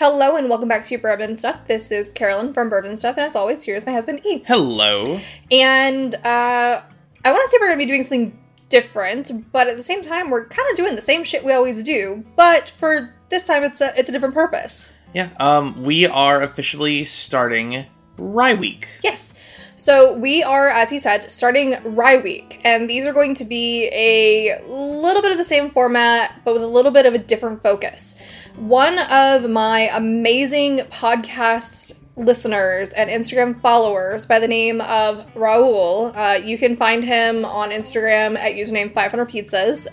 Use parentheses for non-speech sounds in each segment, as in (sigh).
Hello and welcome back to Bourbon Stuff. This is Carolyn from Bourbon Stuff, and as always, here's my husband E. Hello. And uh, I want to say we're going to be doing something different, but at the same time, we're kind of doing the same shit we always do. But for this time, it's a it's a different purpose. Yeah, um, we are officially starting Rye Week. Yes. So we are, as he said, starting Rye Week, and these are going to be a little bit of the same format, but with a little bit of a different focus. One of my amazing podcast listeners and Instagram followers by the name of Raul. Uh, you can find him on Instagram at username 500 pizzas.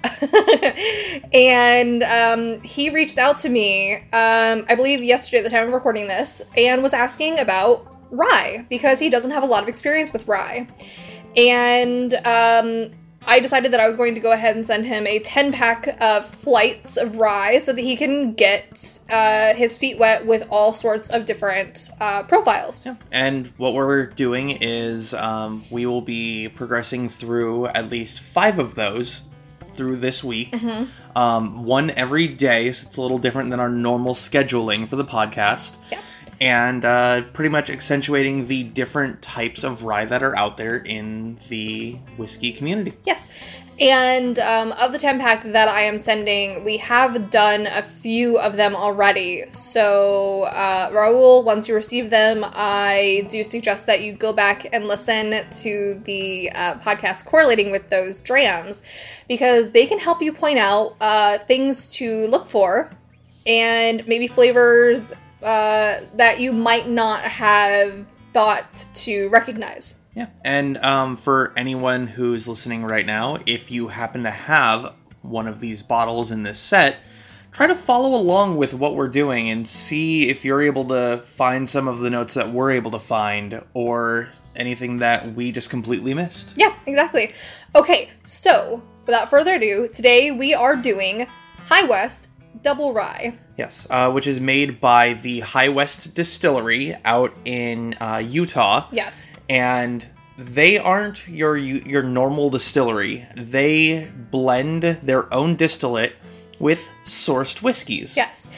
(laughs) and um, he reached out to me, um, I believe yesterday at the time of recording this, and was asking about rye because he doesn't have a lot of experience with rye. And um, I decided that I was going to go ahead and send him a 10 pack of flights of rye so that he can get uh, his feet wet with all sorts of different uh, profiles. Yeah. And what we're doing is um, we will be progressing through at least five of those through this week. Mm-hmm. Um, one every day, so it's a little different than our normal scheduling for the podcast. Yeah. And uh, pretty much accentuating the different types of rye that are out there in the whiskey community. Yes. And um, of the 10 pack that I am sending, we have done a few of them already. So, uh, Raul, once you receive them, I do suggest that you go back and listen to the uh, podcast correlating with those drams because they can help you point out uh, things to look for and maybe flavors uh, that you might not have thought to recognize. Yeah. And um, for anyone who's listening right now, if you happen to have one of these bottles in this set, try to follow along with what we're doing and see if you're able to find some of the notes that we're able to find or anything that we just completely missed. Yeah, exactly. Okay, so without further ado, today we are doing High West Double Rye. Yes, uh, which is made by the High West Distillery out in uh, Utah. Yes. and they aren't your your normal distillery. They blend their own distillate with sourced whiskeys. Yes.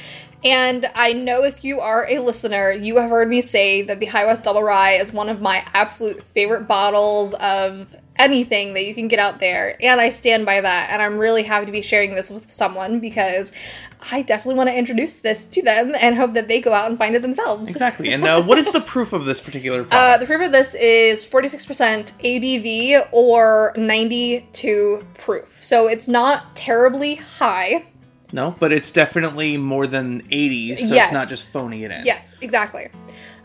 And I know if you are a listener, you have heard me say that the High West Double Rye is one of my absolute favorite bottles of anything that you can get out there. And I stand by that. And I'm really happy to be sharing this with someone because I definitely want to introduce this to them and hope that they go out and find it themselves. Exactly. And uh, what is the proof of this particular (laughs) Uh, the proof of this is 46% ABV or 92 proof. So it's not terribly high. no, but it's definitely more than 80, so Yes. it's not just phoning it in. Yes, exactly.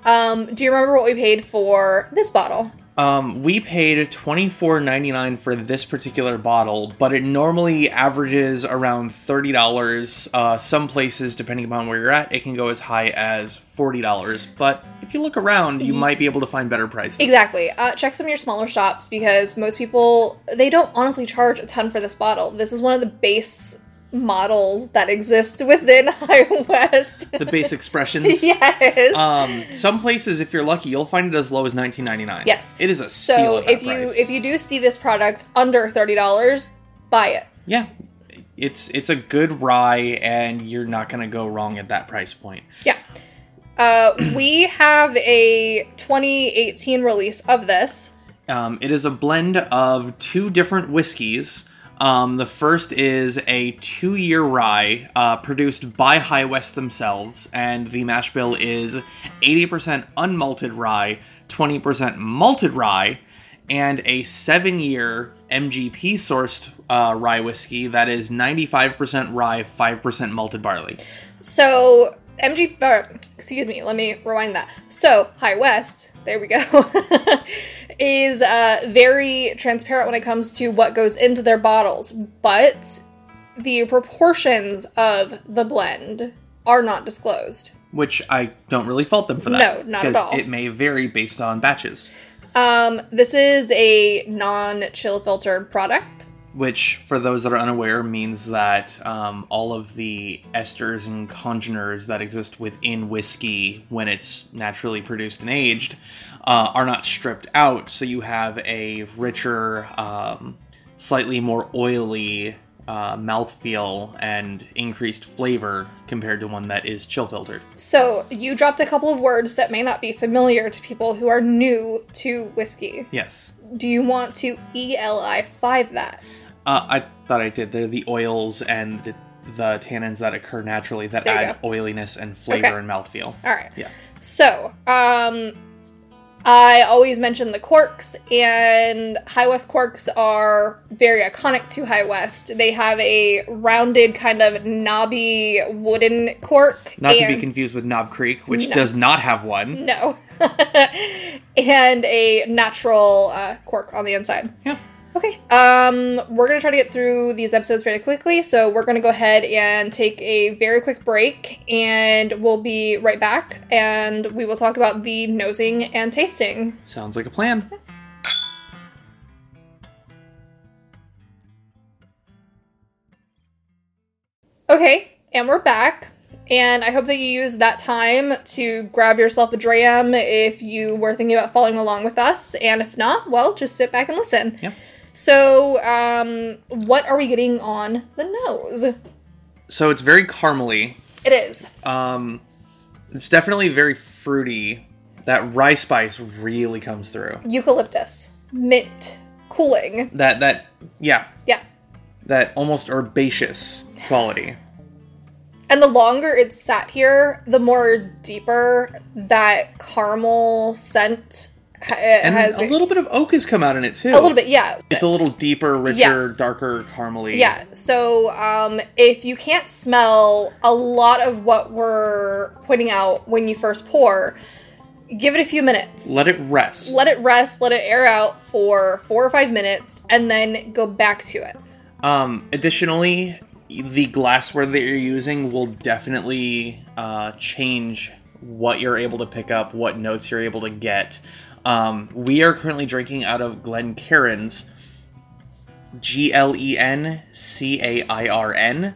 Um, do you remember what we paid for this bottle? Um, we paid twenty four ninety nine for this particular bottle, but it normally averages around thirty dollars. Uh, some places, depending upon where you're at, it can go as high as forty dollars. But if you look around, you might be able to find better prices. Exactly. Uh, check some of your smaller shops because most people they don't honestly charge a ton for this bottle. This is one of the base models that exist within (laughs) High West. The base expressions. (laughs) yes. Um, some places, if you're lucky, you'll find it as low as nineteen ninety nine. Yes. it is a steal. so if you price. if you do see this product under thirty dollars, buy it. yeah, it's it's a good rye, and you're not gonna go wrong at that price point. Yeah. Uh, we have a 2018 release of this. Um, it is a blend of two different whiskeys. Um, the first is a two year rye uh, produced by High West themselves, and the mash bill is 80% unmalted rye, 20% malted rye, and a seven year MGP sourced uh, rye whiskey that is 95% rye, 5% malted barley. So MG, or, excuse me, let me rewind that. So High West, there we go, (laughs) is uh, very transparent when it comes to what goes into their bottles, but the proportions of the blend are not disclosed. Which I don't really fault them for that. No, not at because all. It may vary based on batches. Um, this is a non-chill filtered product. which for those that are unaware means that um, all of the esters and congeners that exist within whiskey when it's naturally produced and aged uh, are not stripped out so you have a richer um, slightly more oily uh, mouthfeel and increased flavor compared to one that is chill filtered. So, you dropped a couple of words that may not be familiar to people who are new to whiskey. Yes. Do you want to ELI 5 that? Uh, I thought I did. They're the oils and the, the tannins that occur naturally that add oiliness and flavor Okay. and mouthfeel. All right. Yeah. So, um, I always mention the corks, and High West corks are very iconic to High West. They have a rounded, kind of knobby wooden cork. Not to be confused with Knob Creek, which No. does not have one. No. (laughs) and a natural uh, cork on the inside. Yeah. Okay. Um, we're gonna try to get through these episodes very quickly, so we're gonna go ahead and take a very quick break, and we'll be right back, and we will talk about the nosing and tasting. Sounds like a plan. Okay, and we're back. And I hope that you used that time to grab yourself a dram if you were thinking about following along with us. And if not, well, just sit back and listen. Yeah. So, um, what are we getting on the nose? So it's very caramely. It is. Um, it's definitely very fruity. That rye spice really comes through. eucalyptus, mint, cooling. That that yeah, Yeah. that almost herbaceous quality. And the longer it's sat here, the more deeper that caramel scent And has. a little bit of oak has come out in it too. a little bit, yeah. It's a little deeper, richer, Yes. darker, caramely. Yeah, so um, if you can't smell a lot of what we're pointing out when you first pour, give it a few minutes. Let it rest. Let it rest, let it air out for four or five minutes, and then go back to it. Um, additionally, the glassware that you're using will definitely uh, change what you're able to pick up, what notes you're able to get. Um, we are currently drinking out of Glencairn's G L E N C A I R N,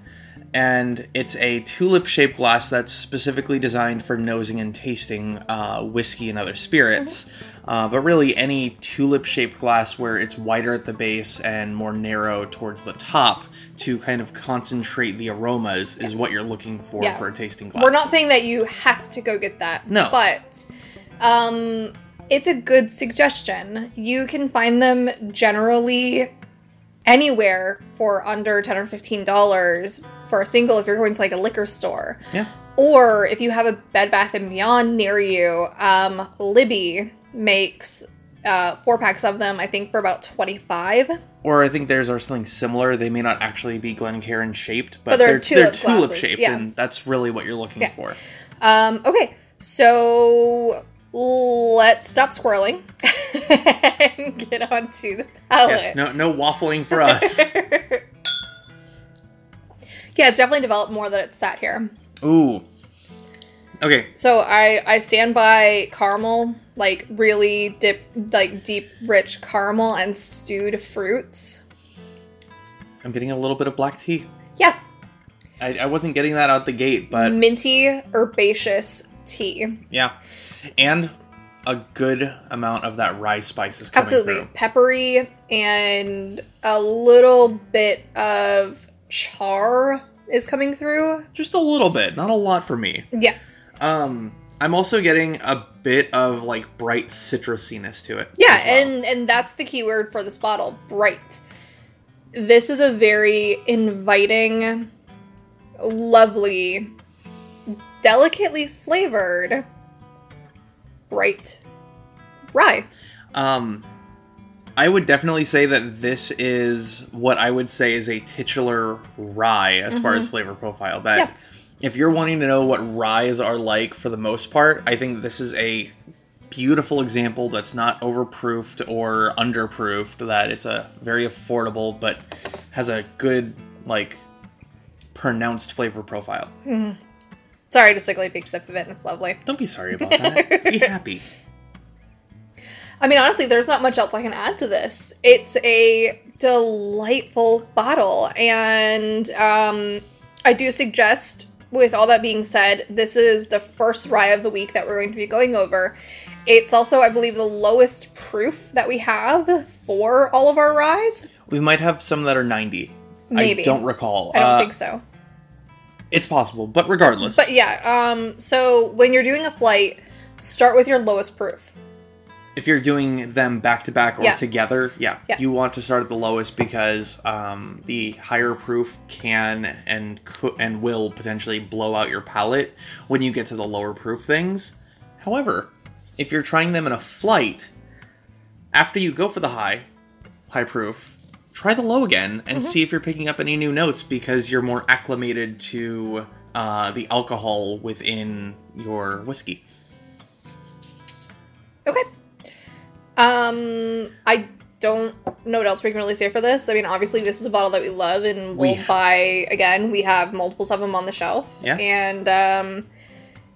and it's a tulip shaped glass that's specifically designed for nosing and tasting uh, whiskey and other spirits. Uh, but really, any tulip shaped glass where it's wider at the base and more narrow towards the top to kind of concentrate the aromas is what you're looking for Yeah. for a tasting glass. We're not saying that you have to go get that. No. But um it's a good suggestion. You can find them generally anywhere for under 10 or 15 dollars for a single if you're going to like a liquor store. Yeah. Or if you have a Bed Bath and Beyond near you, um Libbey makes uh, four packs of them, I think, for about 25. Or I think theirs are something similar. They may not actually be Glencairn shaped, but, But they're they're, tulip they're tulip shaped, yeah. and that's really what you're looking Yeah. for. Um, okay, so let's stop swirling (laughs) and get on to the palate. Yes, no, no waffling for us. (laughs) yeah, it's definitely developed more that it's sat here. Ooh. Okay, So I I stand by caramel, like really dip, like deep, rich caramel and stewed fruits. I'm getting a little bit of black tea. Yeah, I, I wasn't getting that out the gate, but minty, herbaceous tea. yeah. And a good amount of that rye spice is coming through. Absolutely through. peppery and a little bit of char is coming through. Just a little bit, not a lot for me. Yeah. Um, I'm also getting a bit of like bright citrusiness to it. Yeah, well. and and that's the key word for this bottle, bright. This is a very inviting, lovely, delicately flavored bright rye. Um, I would definitely say that this is what I would say is a titular rye as far as flavor profile. That Mm-hmm. Yeah. if you're wanting to know what ryes are like for the most part, I think this is a beautiful example that's not overproofed or underproofed. That it's a very affordable but has a good like pronounced flavor profile. Sorry, just like a big sip of it, and it's lovely. Don't be sorry about (laughs) that. be happy. I mean, honestly, there's not much else I can add to this. It's a delightful bottle, and um, I do suggest, with all that being said, this is the first rye of the week that we're going to be going over. It's also, I believe, the lowest proof that we have for all of our ryes. We might have some that are 90. Maybe. I don't recall. I don't Uh, think so. It's possible, but regardless. But yeah, um, so when you're doing a flight, start with your lowest proof. if you're doing them back to back or Yeah. together, yeah, Yeah. you want to start at the lowest because um, the higher proof can and could and will potentially blow out your palate when you get to the lower proof things. However, if you're trying them in a flight, after you go for the high, high proof, try the low again and Mm-hmm. see if you're picking up any new notes because you're more acclimated to uh, the alcohol within your whiskey. Okay. Um, I don't know what else we can really say for this. I mean, obviously, this is a bottle that we love, and we'll We- buy again. We have multiples of them on the shelf. Yeah. And um,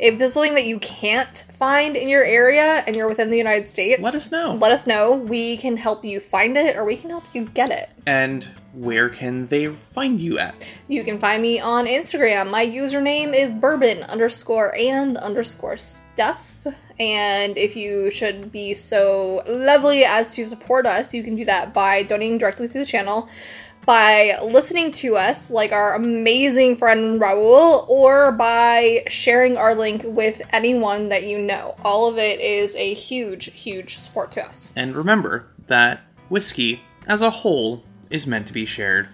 if this is something that you can't find in your area and you're within the United States, Let us know. Let us know. We can help you find it, or we can help you get it. And where can they find you at? You can find me on Instagram. My username is bourbon underscore and underscore stuff. And if you should be so lovely as to support us, you can do that by donating directly through the channel, by listening to us, like our amazing friend Raul, or by sharing our link with anyone that you know. All of it is a huge, huge support to us. And remember that whiskey, as a whole, is meant to be shared.